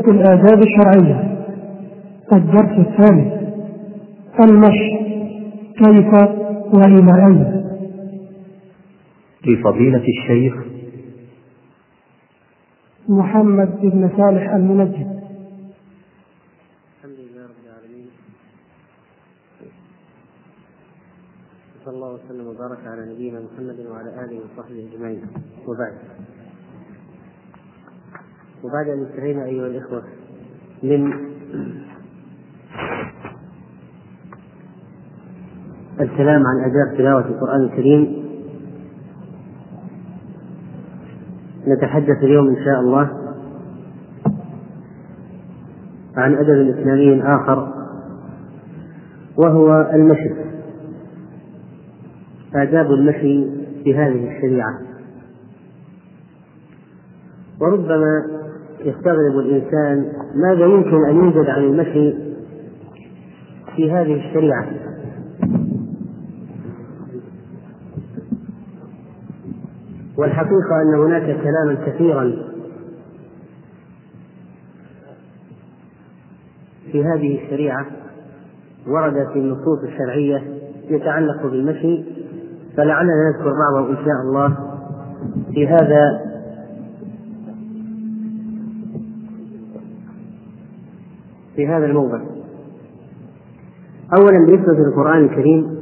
الآداب الشرعية. الدرس الثالث. المشي. كيف وإلى أين لفضيلة الشيخ. محمد بن صالح المنجد. الحمد لله رب العالمين. صلى الله وسلم وبارك على نبينا محمد وعلى آله وصحبه أجمعين. وبعد. وبعد أن انتهينا أيها الإخوة من الكلام عن أداب تلاوة القرآن الكريم نتحدث اليوم إن شاء الله عن أدب إسلامي آخر وهو المشي آداب المشي في هذه الشريعة. وربما يستغرب الإنسان ماذا يمكن أن يوجد عن المشي في هذه الشريعة؟ والحقيقة أن هناك كلاما كثيرا في هذه الشريعة ورد في النصوص الشرعية يتعلق بالمشي فلعلنا نذكر بعضه إن شاء الله. في هذا في هذا الموضع. أولا بالنسبة للقرآن الكريم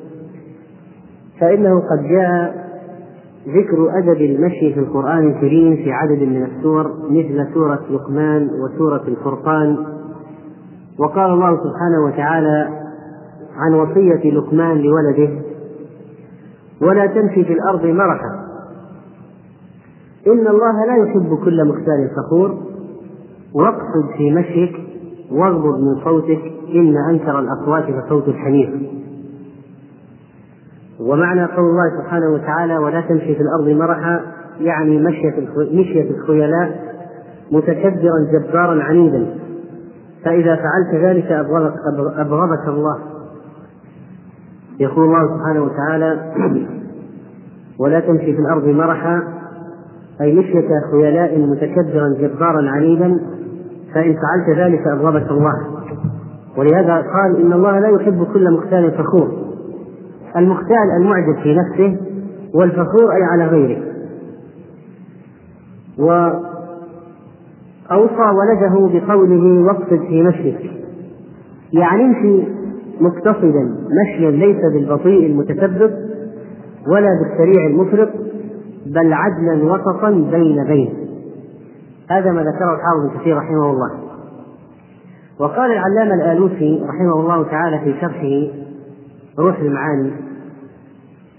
فإنه قد جاء ذكر أدب المشي في القرآن الكريم في عدد من السور مثل سورة لقمان وسورة الفرقان. وقال الله سبحانه وتعالى عن وصية لقمان لولده ولا تمشي في الأرض مرحا إن الله لا يحب كل مختال فخور واقصد في مشيك واغضض من صوتك إن أنكر الأصوات لصوت الحمير ومعنى قول الله سبحانه وتعالى ولا تمشي في الأرض مرحا يعني مشية مشية الخيلاء متكبرا جبارا عنيدا. فإذا فعلت ذلك أبغضك, أبغضك الله. يقول الله سبحانه وتعالى ولا تمشي في الأرض مرحا أي مشية خيلاء متكبرا جبارا عنيدا. فإن فعلت ذلك أبغضك الله. ولهذا قال إن الله لا يحب كل مختال فخور. المختال المعجب في نفسه والفخور أي على غيره. و أوصى ولده بقوله واقصد في مشيك. يعني امشي مقتصدا مشيا ليس بالبطيء المتثبت ولا بالسريع المفرط بل عدلا وسطا بين بين هذا ما ذكره الحافظ كثير رحمه الله. وقال العلامة الآلوسي رحمه الله تعالى في شرحه روح المعاني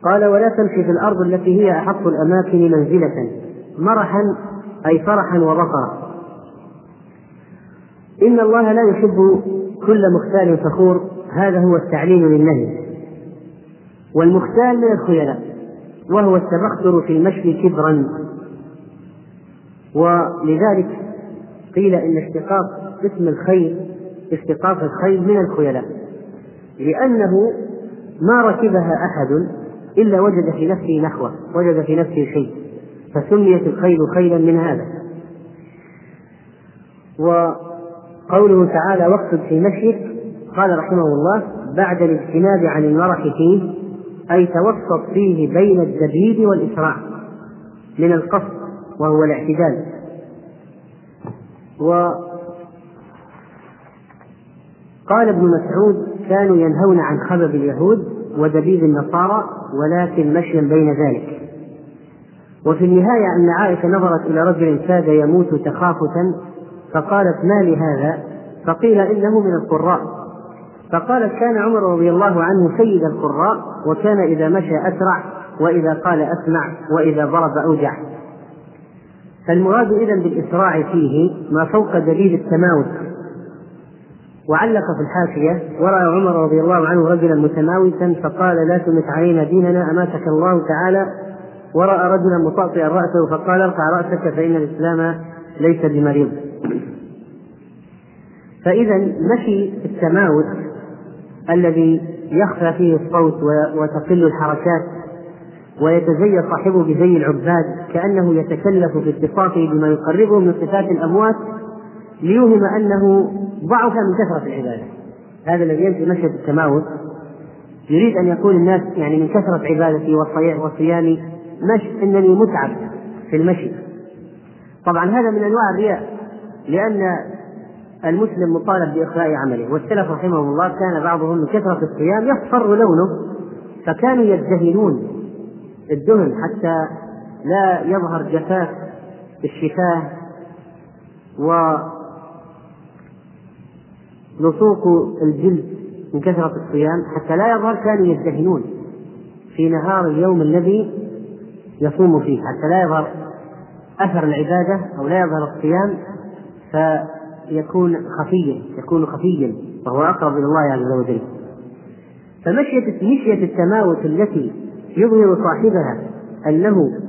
قال ولا تمشي في الأرض التي هي أحق الأماكن منزلة مرحا أي فرحا وبطرا إن الله لا يحب كل مختال فخور هذا هو التعليل للنهي. والمختال من الخيلاء وهو التبختر في المشي كبرا. ولذلك قيل إن اشتقاق اسم الخيل اشتقاق الخيل من الخيلاء لأنه ما ركبها أحد إلا وجد في نفسه نخوة وجد في نفسه شيء فسميت الخيل خيلا من هذا. وقوله تعالى واقصد في مشيك قال رحمه الله بعد الاجتناب عن المرح فيه أي توسط فيه بين الدبيب والإسراع من القصد وهو الاعتدال. و قال ابن مسعود كانوا ينهون عن خبب اليهود ودبيب النصارى ولكن مشيا بين ذلك. وفي النهاية أن عائشة نظرت إلى رجل كاد يموت تخافتا فقالت ما لهذا فقيل إنه من القراء. فقالت كان عمر رضي الله عنه سيد القراء وكان إذا مشى أسرع وإذا قال أسمع وإذا ضرب أوجع. فالمراد إذا بالإسراع فيه ما فوق دليل التماوت. وعلق في الحاشية ورأى عمر رضي الله عنه رجلا متماوتا فقال لا تمت علينا ديننا أماتك الله تعالى؟ ورأى رجلا مطأطئا رأسه فقال ارفع رأسك فإن الإسلام ليس بمريض. فإذا مشي التماوت الذي يخفى فيه الصوت وتقل الحركات ويتزي صاحبه بزي العباد كأنه يتكلف في اتصافه بما يقربه من صفات الأموات ليوهم أنه ضعف من كثرة العبادة. هذا الذي يمشي مشية التماوت. يريد أن يقول الناس يعني من كثرة عبادتي وصيامي مش أنني متعب في المشي. طبعا هذا من أنواع الرياء لأن المسلم مطالب بإخلاء عمله. والسلف رحمهم الله كان بعضهم من كثرة الصيام يصفر لونه فكانوا يدهنون الدهن حتى لا يظهر جفاف الشفاه ولصوق الجلد من كثرة الصيام حتى لا يظهر كانوا يدهنون في نهار اليوم الذي يصوم فيه. حتى لا يظهر أثر العبادة أو لا يظهر الصيام فيكون خفيا يكون خفيا وهو أقرب إلى الله عز وجل. فمشية مشية التماوت التي يظهر صاحبها أنه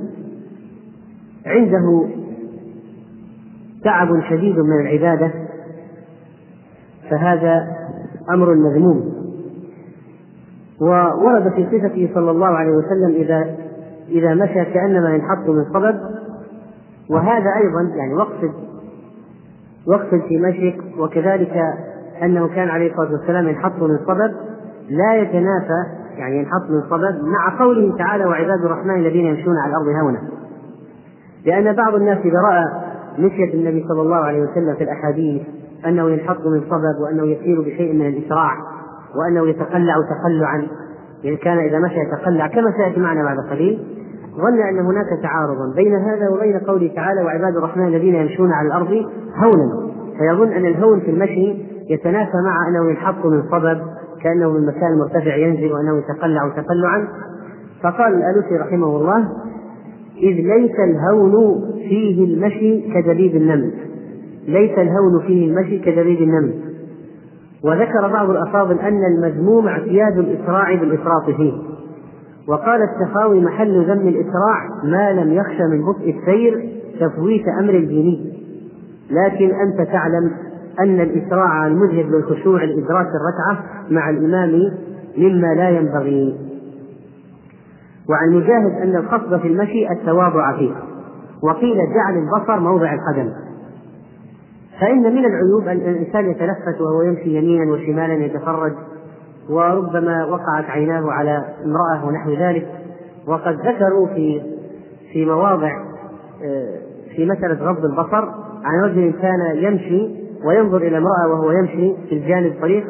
عنده تعب شديد من العبادة فهذا أمر مذموم. وورد في صفته صلى الله عليه وسلم إذا إذا مشى كأنما ينحط من صبب وهذا أيضا يعني واقصد واقصد في مشيك وكذلك أنه كان عليه الصلاة والسلام ينحط من صبب لا يتنافى يعني ينحط من صبب مع قوله تعالى وعباد الرحمن الذين يمشون على الأرض هونا. لأن بعض الناس إذا رأى مشية النبي صلى الله عليه وسلم في الأحاديث أنه ينحط من صبب وأنه يسير بشيء من الإسراع وأنه يتقلع تقلعا يعني كان إذا مشى يتقلع كما سيأتي معنا بعد قليل ظن أن هناك تعارضا بين هذا وبين قوله تعالى وعباد الرحمن الذين يمشون على الأرض هونا. فيظن أن الهون في المشي يتنافى مع أنه ينحط من صبب كأنه من مكان مرتفع ينزل وأنه يتقلع تقلعا. فقال الألوسي رحمه الله إذ ليس الهون فيه المشي كدبيب النمل. ليس الهون فيه المشي كدبيب النمل. وذكر بعض الأفاضل أن المذموم اعتياد الإسراع بالإفراط فيه. وقال السخاوي محل ذم الإسراع ما لم يخشى من بطء السير تفويت أمر ديني. لكن أنت تعلم أن الإسراع المذهب للخشوع لإدراك الركعة مع الإمام مما لا ينبغي. وعن مجاهد أن القصد في المشي التواضع فيه. وقيل جعل البصر موضع القدم. فإن من العيوب أن الإنسان يتلفت وهو يمشي يمينا وشمالا يتفرج وربما وقعت عيناه على امرأة ونحو ذلك. وقد ذكروا في في مواضع آه، في مسألة غض البصر عن رجل كان يمشي وينظر إلى امرأة وهو يمشي في الجانب الطريق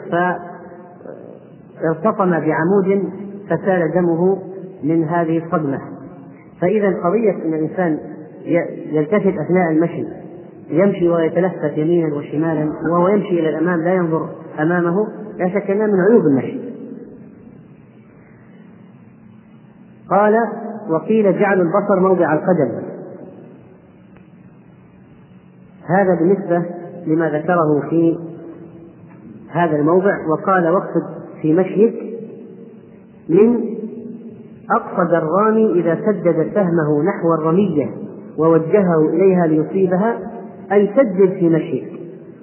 فارتطم بعمود فسال دمه من هذه الصدمة. فإذا قضية أن الإنسان يلتفت أثناء المشي يمشي ويتلفت يمينا وشمالا وهو يمشي إلى الأمام لا ينظر أمامه لا شك أنها من عيوب المشي. قال وقيل جعل البصر موضع القدم. هذا بالنسبة لما ذكره في هذا الموضع وقال واقصد في مشيك من أقصد الرامي إذا سدد سهمه نحو الرمية ووجهه إليها ليصيبها أن سدد في مشيك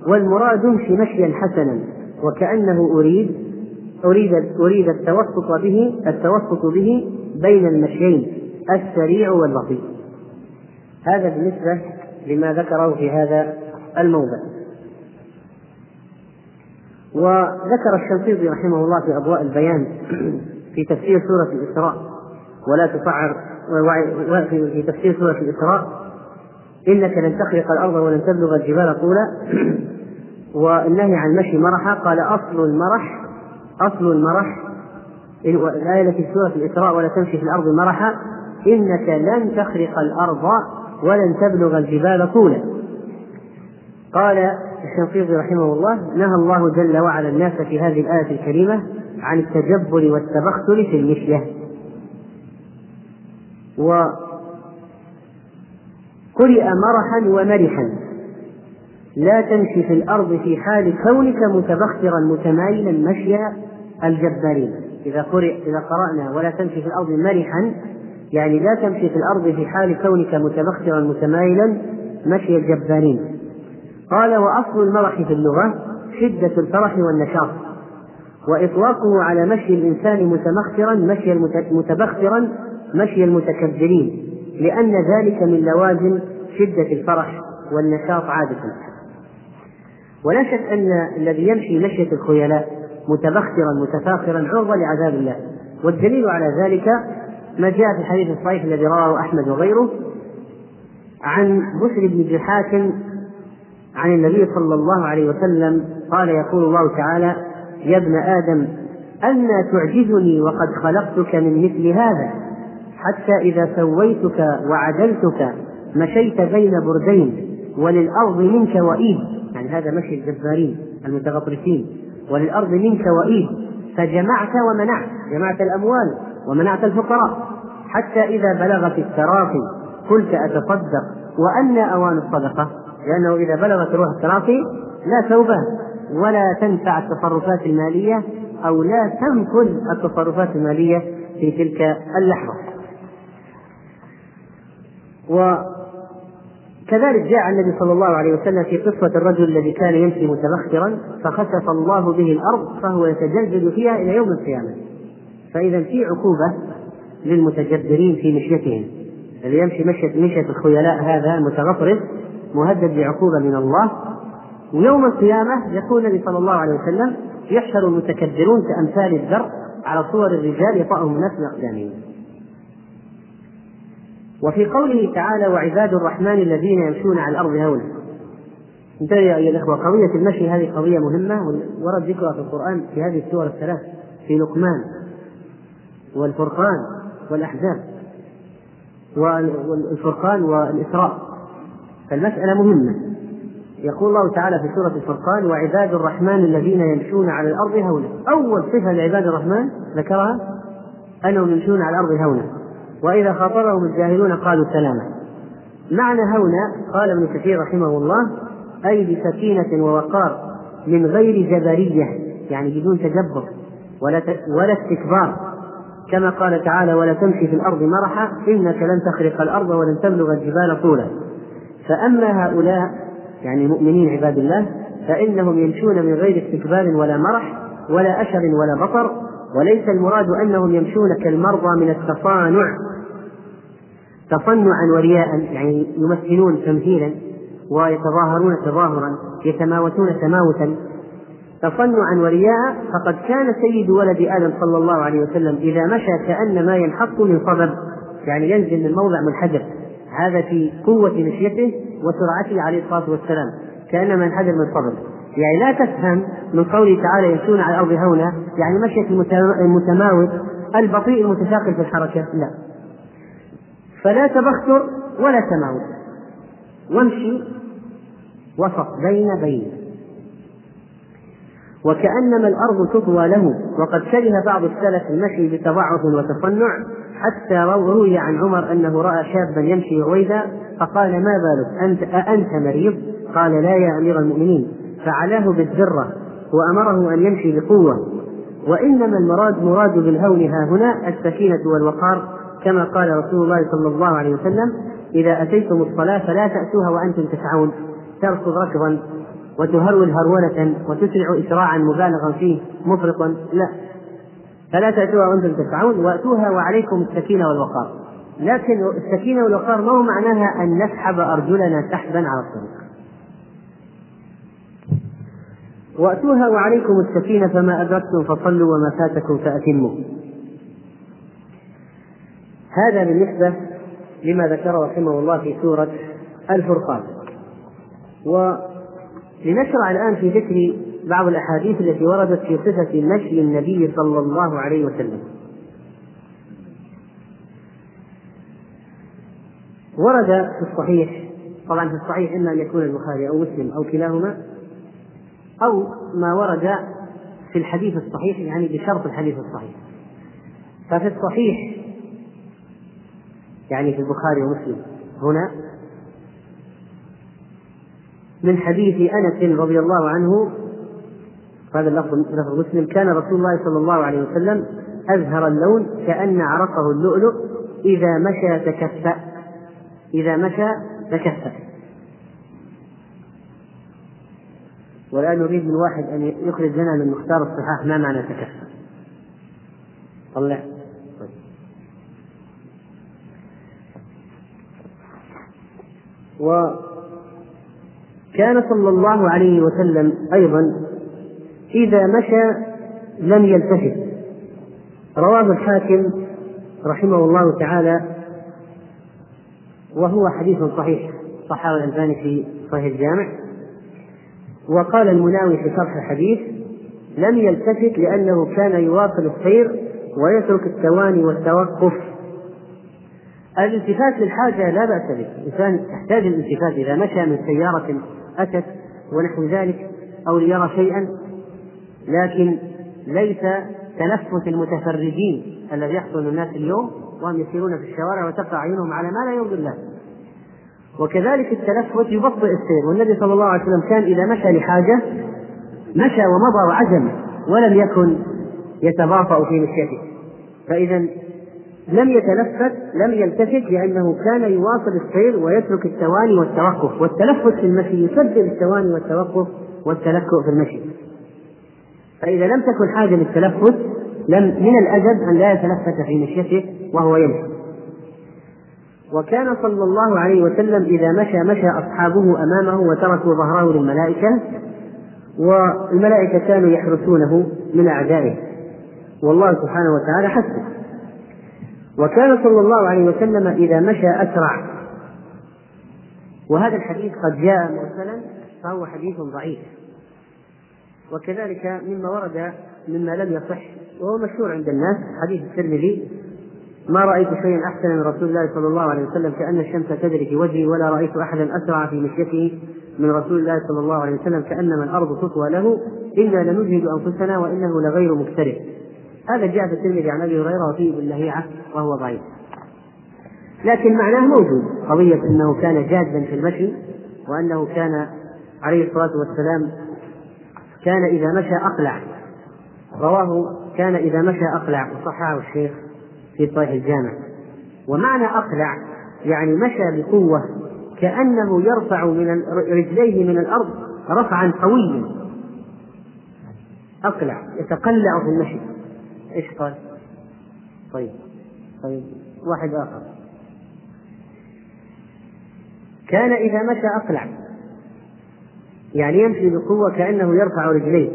والمراد امشي مشيا حسنا وكأنه أريد أريد أريد التوسط به التوسط به بين المشيين السريع والبطيء. هذا بالنسبة لما ذكره في هذا الموضع. وذكر الشنقيطي رحمه الله في أضواء البيان في تفسير سورة الإسراء ولا تصعر في تفسير سورة الإسراء إنك لن تخرق الأرض ولن تبلغ الجبال طولا والنهي عن المشي مرحا قال أصل المرح أصل المرح الآية التي في سورة الإسراء ولا تمشي في الأرض مرحا إنك لن تخرق الأرض ولن تبلغ الجبال طولا. قال الشنقيطي رحمه الله نهى الله جل وعلا الناس في هذه الآية الكريمة عن التجبر والتبختر في المشية. وقرئ مرحا ومرحا. لا تمشي في الأرض في حال كونك متبخترا متمايلا مشي الجبارين. إذا قرئ إذا قرأنا ولا تمشي في الأرض مرحا يعني لا تمشي في الأرض في حال كونك متبخترا متمايلا مشي الجبارين. قال وأصل المرح في اللغة شدة الفرح والنشاط وإطلاقه على مشي الإنسان متمخترا مشي متبخترا مشي المتكبرين لأن ذلك من لوازم شدة الفرح والنشاط عادة. ولا شك أن الذي يمشي مشية الخيلاء متبخترا متفاخرا عرضة لعذاب الله. والدليل على ذلك ما جاء في الحديث الصحيح الذي رواه أحمد وغيره عن بشر بن جحاك عن النبي صلى الله عليه وسلم قال يقول الله تعالى يا ابن آدم أنى تعجزني وقد خلقتك من مثل هذا حتى إذا سويتك وعدلتك مشيت بين بردين وللأرض منك وإيد. يعني هذا مشي الجبارين المتغطرسين. وللأرض منك وإيد فجمعت ومنعت جمعت الأموال ومنعت الفقراء. حتى إذا بلغت التراخي قلت أتصدق وأن أوان الصدقة. لأنه إذا بلغت روح التراخي لا توبة ولا تنفع التصرفات المالية أو لا تمكن التصرفات المالية في تلك اللحظة. وكذلك جاء النبي صلى الله عليه وسلم في قصة الرجل الذي كان يمشي متبخترا فخسف الله به الأرض فهو يتجلجل فيها إلى يوم القيامة. فإذا في عقوبة للمتجبرين في مشيتهم. اللي يمشي مشية مشية الخيلاء هذا المتغطرس مهدد بعقوبة من الله ويوم القيامة يقول النبي صلى الله عليه وسلم يحشر المتكبرون كأمثال الذر على صور الرجال يطأهم الناس بأقدامهم وفي قوله تعالى وعباد الرحمن الذين يمشون على الأرض هونا. انتبه يا أيها الأخوة قضية المشي هذه قضية مهمة ورد ذكرها في القرآن في هذه السور الثلاث في لقمان والفرقان والأحزاب والفرقان والإسراء. فالمسألة مهمة. يقول الله تعالى في سورة الفرقان وعباد الرحمن الذين يمشون على الأرض هونا. أول صفة لعباد الرحمن ذكرها أنهم يمشون على الأرض هونا. وإذا خاطبهم الجاهلون قالوا سلاما معنى هونا قال ابن كثير رحمه الله أي بسكينة ووقار من غير جبرية يعني بدون تجبر ولا ولا استكبار. كما قال تعالى ولا تمشي في الأرض مرحا إنك لن تخرق الأرض ولن تبلغ الجبال طولا. فأما هؤلاء يعني مؤمنين عباد الله فإنهم يمشون من غير استكبار ولا مرح ولا أشر ولا بطر وليس المراد أنهم يمشون كالمرضى من التصانع. تصنعا ورياء يعني يمثلون تمثيلا ويتظاهرون تظاهرا يتماوتون تماوتا. تصنعا ورياء فقد كان سيد ولد آدم صلى الله عليه وسلم إذا مشى كأنما ينحط من صبب يعني ينزل من موضع منحدر هذا في قوة مشيته وسرعته عليه الصلاة والسلام كأنما ينحدر من صبب يعني لا تفهم من قوله تعالى يمشون على الأرض هونا يعني مشية المتماوت البطيء المتشاقل في الحركة. لا. فلا تبختر ولا تماوت وامشي وسط بين بين. وكأنما الأرض تطوى له وقد كره بعض السلف المشي بتضعف وتصنع حتى روي عن عمر أنه رأى شابا يمشي رويدا فقال ما بالك؟ أنت أأنت مريض؟ قال لا يا أمير المؤمنين. فعلاه بالذرة وأمره أن يمشي بقوة. وإنما المراد مراد بالهون ها هنا السكينة والوقار كما قال رسول الله صلى الله عليه وسلم إذا أتيتم الصلاة فلا تأتوها وأنتم تسعون. تركض ركضا وتهرول هرولة وتسرع إسراعا مبالغا فيه مفرطا لا. فلا تأتوها وأنتم تسعون وأتوها وعليكم السكينة والوقار. لكن السكينة والوقار ما هو معناها أن نسحب أرجلنا سحبا على الطريق. وأتوها وعليكم السكينة فما أدركتم فصلوا وما فاتكم فأتموا. هذا بالنسبة لما ذكره رحمه الله في سورة الفرقان. ولنشرع الآن في ذكر بعض الأحاديث التي وردت في صفة مشي النبي صلى الله عليه وسلم. ورد في الصحيح طبعا في الصحيح إما أن يكون البخاري أو مسلم أو كلاهما أو ما ورد في الحديث الصحيح يعني بشرط الحديث الصحيح. ففي الصحيح يعني في البخاري ومسلم هنا من حديث أنس رضي الله عنه هذا اللفظ لفظ مسلم. كان رسول الله صلى الله عليه وسلم أزهر اللون كأن عرقه اللؤلؤ إذا مشى تكفأ. إذا مشى تكفأ. والآن نريد من واحد أن يخرج لنا من مختار الصحاح ما معنى تكفل طلع. كان صلى الله عليه وسلم أيضا إذا مشى لم يلتفت. رواه الحاكم رحمه الله تعالى وهو حديث صحيح. صححه الألباني في صحيح الجامع. وقال المناوي في شرح الحديث لم يلتفت لأنه كان يواصل السير ويترك التواني والتوقف. الالتفات للحاجة لا بأس به، الإنسان يحتاج الالتفات إذا مشى من سيارة أتت ونحو ذلك أو ليرى شيئا. لكن ليس تنفس المتفرجين الذي يحصل الناس اليوم وهم يسيرون في الشوارع وتقع عينهم على ما لا يرضي الله. وكذلك التلفت يبطئ السير. والنبي صلى الله عليه وسلم كان إذا مشى لحاجة مشى ومضى وعزم ولم يكن يتباطأ في مشيته. فإذا لم يتلفت لم يلتفت لأنه كان يواصل السير ويترك التواني والتوقف. والتلفت في المشي يسبب التواني والتوقف والتلكؤ في المشي. فإذا لم تكن حاجة للتلفت لم من الأدب أن لا يتلفت في مشيته وهو يمشي. وكان صلى الله عليه وسلم إذا مشى مشى أصحابه أمامه وتركوا ظهره للملائكة والملائكة كانوا يحرسونه من أعدائه. والله سبحانه وتعالى حسبه. وكان صلى الله عليه وسلم إذا مشى أسرع. وهذا الحديث قد جاء مرسلا فهو حديث ضعيف. وكذلك مما ورد مما لم يصح وهو مشهور عند الناس حديث الترمذي ما رأيت شيئا أحسن من رسول الله صلى الله عليه وسلم كأن الشمس تجري في وجهي ولا رأيت أحدا أسرع في مشيته من رسول الله صلى الله عليه وسلم كأنما الأرض تطوى له إنا لنجهد أنفسنا وإنه لغير مكترث هذا جاء في الترمذي عن أبي هريرة وفيه ابن لهيعة وهو ضعيف. لكن معناه موجود قضية أنه كان جادا في المشي وأنه كان عليه الصلاة والسلام كان إذا مشى أقلع. رواه كان إذا مشى أقلع وصححه الشيخ في صحيح الجامع. ومعنى أقلع يعني مشى بقوة كأنه يرفع من رجليه من الأرض رفعا قويا. أقلع يتقلع في المشي. إيش قال؟ طيب طيب واحد آخر. كان إذا مشى أقلع. يعني يمشي بقوة كأنه يرفع رجليه.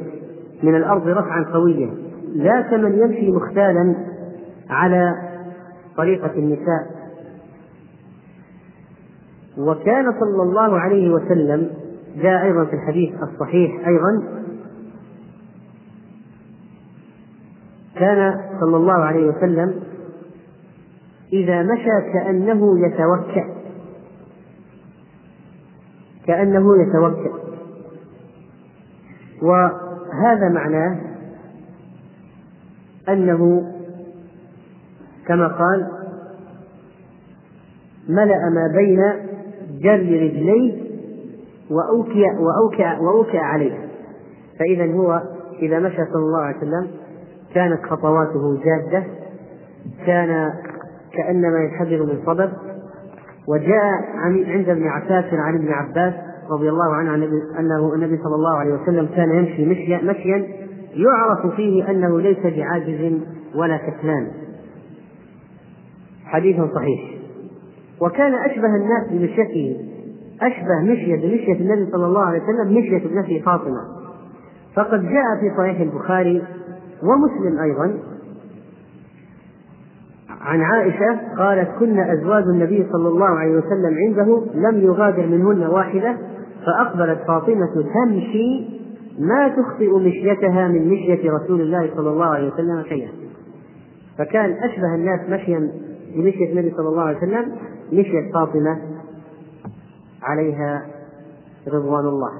من الأرض رفعا قويا. لا كمن يمشي مختالا على طريقة النساء. وكان صلى الله عليه وسلم جاء أيضا في الحديث الصحيح أيضا كان صلى الله عليه وسلم إذا مشى كأنه يتوكأ. كأنه يتوكأ. وهذا معناه أنه كما قال ملأ ما بين جر رجليه وأوكئ وأوكئ وأوكئ عليه. فإذا هو إذا مشى صلى الله عليه وسلم كانت خطواته جادة كان كأنما ينحدر من صدد وجاء عن عند ابن عساكر عن ابن عباس رضي الله عنه أنه النبي صلى الله عليه وسلم كان يمشي مشيا مشيا يعرف فيه أنه ليس بعاجز ولا كسلان. حديث صحيح. وكان أشبه الناس بمشيته أشبه مشية بمشية النبي صلى الله عليه وسلم مشية ابنته فاطمة. فقد جاء في صحيح البخاري ومسلم أيضا عن عائشة قالت كنا أزواج النبي صلى الله عليه وسلم عنده لم يغادر منهن واحدة فأقبلت فاطمة تمشي ما تخطئ مشيتها من مشية رسول الله صلى الله عليه وسلم شيئا. فكان أشبه الناس مشيا بمشية النبي صلى الله عليه وسلم مشية فاطمة عليها رضوان الله.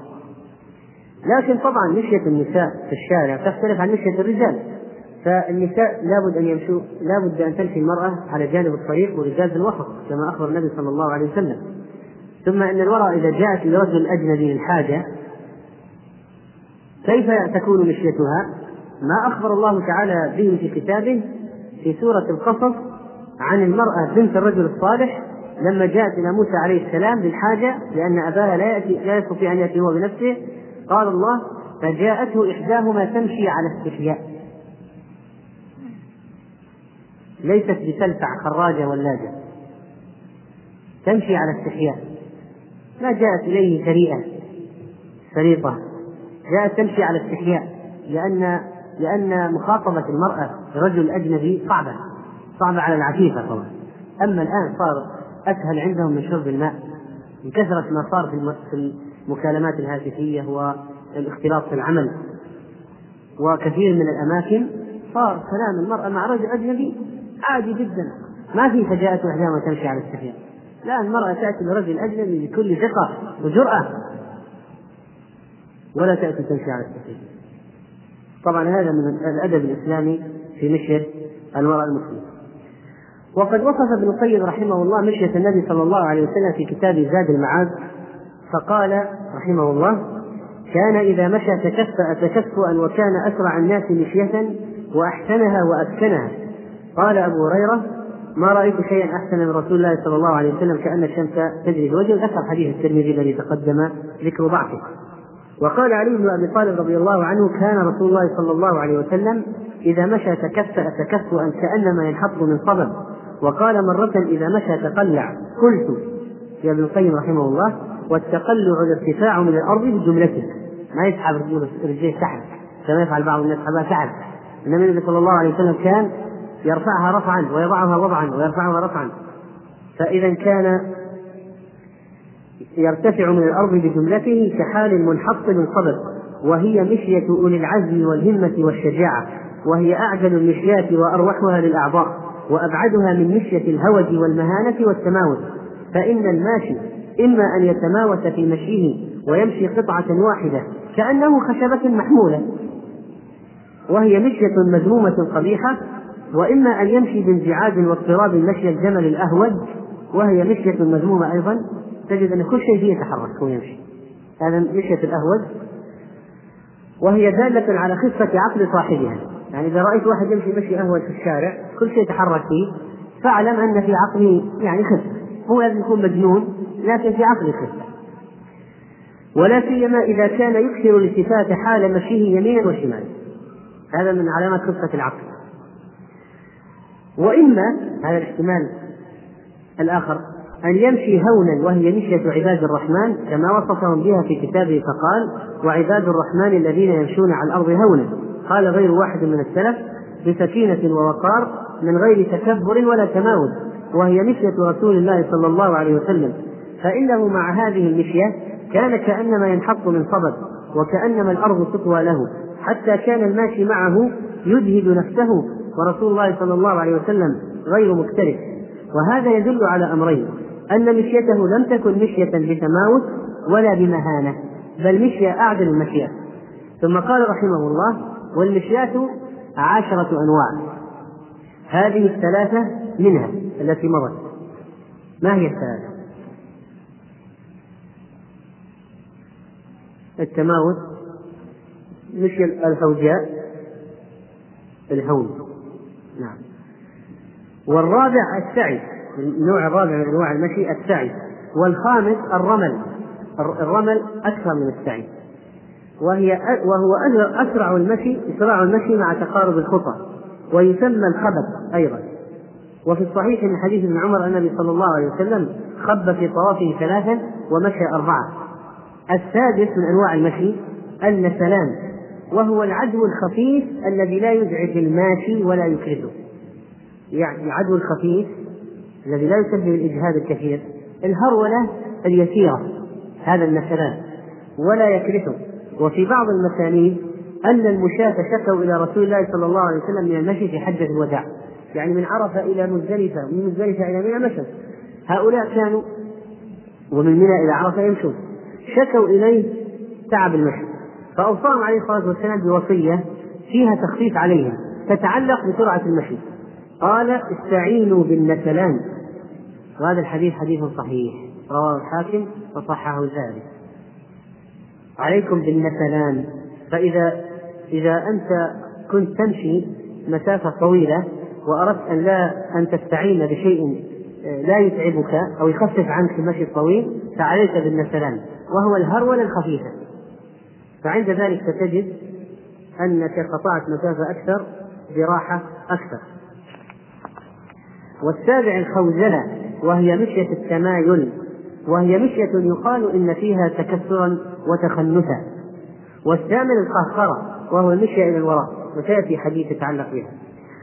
لكن طبعا مشية النساء في الشارع تختلف عن مشية الرجال. فالنساء لابد أن يمشوا لابد أن تمشي المرأة على جانب الطريق والرجال في الوسط كما أخبر النبي صلى الله عليه وسلم. ثم أن المراه إذا جاءت لرجل أجنبي للحاجه كيف تكون مشيتها؟ ما أخبر الله تعالى به في كتابه في سورة القصص عن المرأة بنت الرجل الصالح لما جاءت إلى موسى عليه السلام للحاجه لأن أباها لا يأتي لا يستطيع أن يأتي هو بنفسه. قال الله فجاءته إحداهما تمشي على استحياء. ليست بتلفع خراجة ولاجه تمشي على استحياء. ما جاءت إليه سريئه شريطة جاءت تمشي على استحياء لأن لأن مخاطبة المرأة برجل أجنبي صعبة صعبة على العفيفة طبعا. أما الآن صار أسهل عندهم من شرب الماء. من كثرة ما صار في المكالمات الهاتفية والاختلاط في العمل. وكثير من الأماكن صار كلام المرأة مع رجل أجنبي عادي جدا. ما في فجاءة إحداهما تمشي على السفينة لا المرأة تأتي برجل أجنبي بكل ثقة وجرأة ولا تأتي تمشي على السفينة. طبعا هذا من الأدب الإسلامي في مشية المرأة المسلمة وقد وصف ابن القيم رحمه الله مشية النبي صلى الله عليه وسلم في كتاب زاد المعاد فقال رحمه الله كان إذا مشى تكفأ تكفؤا وكان أسرع الناس مشية وأحسنها وأسكنها. قال أبو هريرة ما رأيت شيئا أحسن من رسول الله صلى الله عليه وسلم كأن الشمس تجري بوجهه ذكر حديث الترمذي الذي تقدم ذكر ضعفه. وقال علي بن أبي طالب رضي الله عنه كان رسول الله صلى الله عليه وسلم إذا مشى تكفأ تكفؤا كأنما ينحط من صبب. وقال مرة إذا مشى تقلع. قلت يا ابن القيم رحمه الله والتقلع الارتفاع من الأرض بجملته. ما يسحب رجليه سحب. كما يفعل بعض الناس سحب. إنما النبي صلى الله عليه وسلم كان يرفعها رفعا ويضعها وضعا ويرفعها رفعا. فإذا كان يرتفع من الأرض بجملته كحال منحط من صدر وهي مشية أولي العزم والهمة والشجاعة وهي أعجل المشيات وأروحها للأعضاء وأبعدها من مشية الهوج والمهانة والتماوت فإن الماشي إما أن يتماوت في مشيه ويمشي قطعة واحدة كأنه خشبة محمولة وهي مشية مذمومة قبيحة وإما أن يمشي بانزعاج واضطراب مشي الجمل الأهوج وهي مشية مذمومة أيضا تجد أن كل شيء فيه يتحرك ويمشي هذا مشية الأهوج وهي دالة على خفة عقل صاحبها. يعني إذا رأيت واحد يمشي مشي أهوج في الشارع كل شيء يتحرك فيه فاعلم أن في عقله يعني خفة هو لازم يكون مجنون لكن في عقله خفة ولا سيما إذا كان يكثر الالتفات حال مشيه يمينا وشمالا. هذا من علامات خفة العقل. وإما هذا الاحتمال الآخر أن يمشي هونا وهي مشية عباد الرحمن كما وصفهم بها في كتابه فقال وعباد الرحمن الذين يمشون على الأرض هونا. قال غير واحد من السلف بسكينة ووقار من غير تكبر ولا تماوت وهي مشية رسول الله صلى الله عليه وسلم. فإنه مع هذه المشية كان كأنما ينحط من صبب وكأنما الأرض تطوى له حتى كان الماشي معه يجهد نفسه ورسول الله صلى الله عليه وسلم غير مكترث. وهذا يدل على أمرين. أن مشيته لم تكن مشية بتماوت ولا بمهانة بل مشية أعدل المشيات ثم قال رحمه الله والمشيات عشرة أنواع. هذه الثلاثة منها التي مضت. ما هي الثلاثة؟ التماوت مشي الحوجاء الهون. نعم. والرابع السعي. النوع الرابع من أنواع المشي السعي. والخامس الرمل. الرمل أكثر من السعي. وهي وهو أسرع المشي اسراع المشي مع تقارب الخطى. ويسمى الخبث أيضا. وفي الصحيح من حديث ابن عمر أن النبي صلى الله عليه وسلم خب في طوافه ثلاثا ومشى أربعة. السادس من أنواع المشي النسلان وهو العدو الخفيف الذي لا يزعج الماشي ولا يكرده يعني العدو الخفيف الذي لا يسبب الإجهاد الكثير. الهرولة اليسيرة هذا النسلان ولا يكرثه وفي بعض المسانيد أن المشاة شكوا إلى رسول الله صلى الله عليه وسلم من المشي في حجة الوداع. يعني من عرفة إلى مزدلفة ومن مزدلفة إلى منى مشوا هؤلاء كانوا ومن منى إلى عرفة يمشون. شكوا إليه تعب المشي. فأوصاهم عليه الصلاة والسلام بوصية فيها تخفيف عليهم تتعلق بسرعة المشي. قال استعينوا بالنسلان. وهذا الحديث حديث صحيح. رواه الحاكم وصححه الذهبي عليكم بالنسلان. فإذا إذا أنت كنت تمشي مسافة طويلة وأردت أن لا أن تستعين بشيء لا يتعبك أو يخفف عنك المشي الطويل فعليك بالنسلان. وهو الهرولة الخفيفة. فعند ذلك ستجد أنك قطعت مسافة أكثر براحة أكثر. والسابع الخوزلة وهي مشية التمايل وهي مشية يقال إن فيها تكسرا وتخنثا. والثامن القهقرة وهو المشية إلى الوراء وسيأتي حديث يتعلق بها.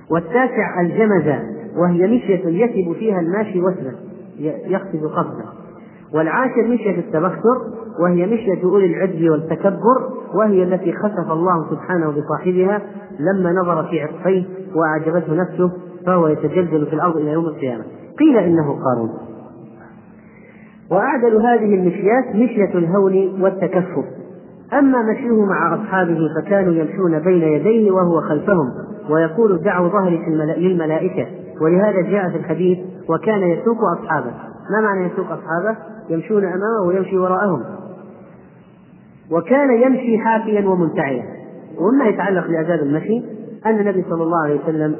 والتاسع الجمزة وهي مشية يثب فيها الماشي وثبا يقصد قصدا والعاشر مشية التبختر وهي مشية أولي العجز والتكبر وهي التي خسف الله سبحانه بصاحبها لما نظر في عطفيه وأعجبته نفسه فهو يتجلجل في الأرض إلى يوم القيامة. قيل إنه قارون. وأعدل هذه المشيات مشية الهون والتكفف أما مشيه مع أصحابه فكانوا يمشون بين يديه وهو خلفهم ويقول دعوا ظهري للملائكة. ولهذا جاء في الحديث وكان يسوق أصحابه. ما معنى يسوق أصحابه؟ يمشون أمامه ويمشي وراءهم. وكان يمشي حافيا ومنتعيا ومما يتعلق بآداب المشي أن النبي صلى الله عليه وسلم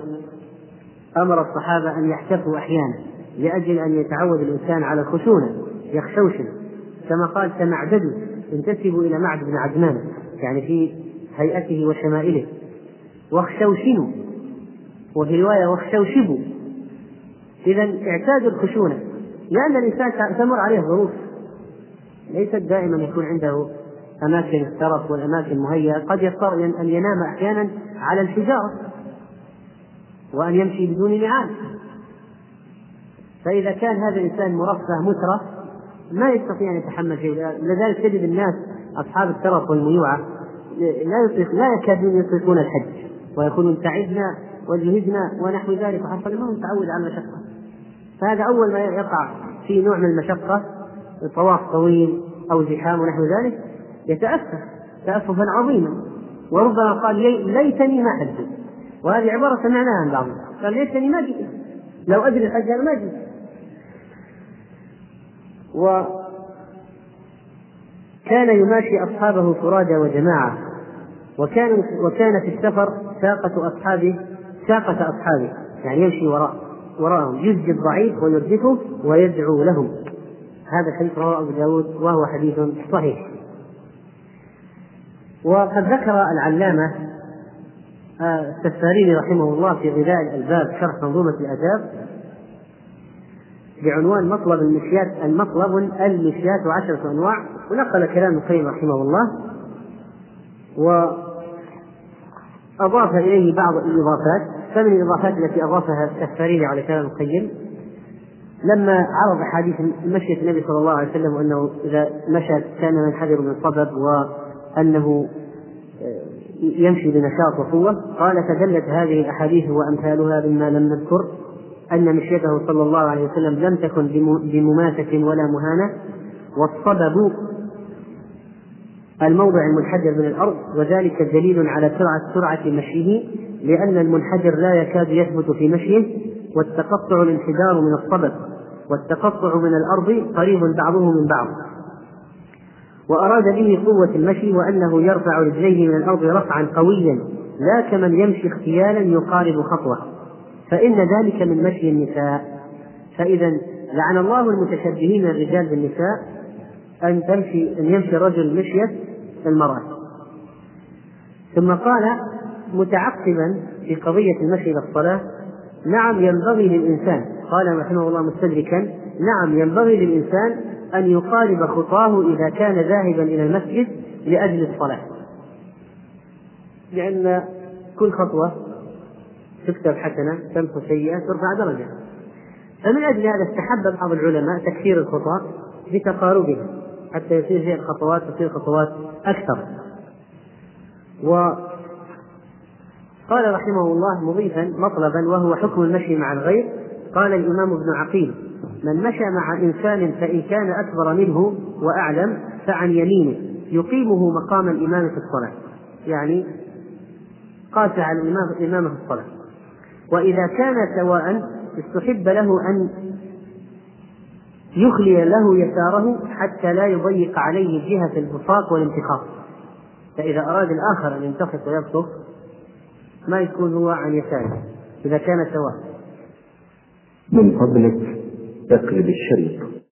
أمر الصحابة أن يحتفوا أحيانا لأجل أن يتعود الإنسان على الخشونة يخشوشن. كما قال تمعددوا انتسبوا إلى معد بن عدنان. يعني في هيئته وشمائله. واخشوشنوا. وفي رواية واخشوشبوا. إذا اعتادوا الخشونة. لأن الإنسان تمر عليه ظروف ليست دائما يكون عنده أماكن الترف والأماكن المهيئة. قد يضطر أن ينام أحيانا على الحجارة وأن يمشي بدون نعال. فإذا كان هذا الإنسان مرفه مترف ما يستطيع أن يتحمل شيء. لذلك تجد الناس أصحاب الترف والميوعة لا يطلق لا يكادون يطلقون الحج ويقولون تعبنا وجهدنا ونحو ذلك. وحصل ما هو متعود على المشقة فهذا أول ما يقع في نوع من المشقة طواف طويل أو زحام ونحو ذلك يتأسف تأسفا عظيما. وربما قال ليتني ما حجت وهذه عبارة سمعناها عن بعض قال ليتني ما جئت. لو أدري الحج أنا ما جئت. وكان يماشي أصحابه فرادى وجماعة. وكان وكان في السفر ساقة أصحابه ساقة أصحابه. يعني يمشي وراء. وراءهم. يزجي الضعيف ويردفه ويدعو لهم. هذا حديث رواه أبو داود وهو حديث صحيح. وقد ذكر العلامة آه، السفاريني رحمه الله في غذاء الألباب شرح منظومة الآداب بعنوان مطلب المشيات المطلب المشيات وعشرة أنواع. ونقل كلام القيم رحمه الله. وأضاف إليه بعض الإضافات. فمن الإضافات التي أضافها السفاريني على كلام القيم لما عرض حديث مشية النبي صلى الله عليه وسلم وأنه إذا مشى كان ينحدر من صبب وأنه يمشي بنشاط وقوة قال فدلت هذه الأحاديث وأمثالها مما لم نذكر أن مشيته صلى الله عليه وسلم لم تكن بمماسة ولا مهانة والصبب الموضع المنحدر من الأرض وذلك دليل على سرعة سرعة مشيه لأن المنحدر لا يكاد يثبت في مشيه والتقطع الانحدار من الصبب والتقطع من الأرض قريب بعضه من بعض. وأراد به قوة المشي وأنه يرفع رجليه من الأرض رفعا قويا لا كمن يمشي اختيالا يقارب خطوة. فإن ذلك من مشي النساء. فإذا لعن الله المتشبهين الرجال بالنساء أن تمشي أن يمشي الرجل مشية المرأة. ثم قال متعقبا في قضية المشي إلى الصلاة نعم ينبغي للإنسان قال رحمه الله مستدركا نعم ينبغي للإنسان أن يقارب خطاه إذا كان ذاهبا إلى المسجد لأجل الصلاة. لأن كل خطوة تكتب حسنة تمحو سيئة ترفع درجة. فمن أجل هذا استحب بعض العلماء تكثير الخطى بتقاربها. حتى يصير هي الخطوات تصير خطوات أكثر. وقال رحمه الله مضيفا مطلبا وهو حكم المشي مع الغير. قال الإمام ابن عقيل من مشى مع إنسان فإن كان أكبر منه وأعلم فعن يمينه. يقيمه مقام الإمام في الصلاة. يعني قاس على الإمام في الصلاة. وإذا كان سواء استحب له أن يخلي له يساره حتى لا يضيق عليه جهة البصاق والانتخاص فإذا أراد الآخر أن ينتخص ويبصق ما يكون هو عن يساره إذا كان سواء. من فضلك اقلب الشريط.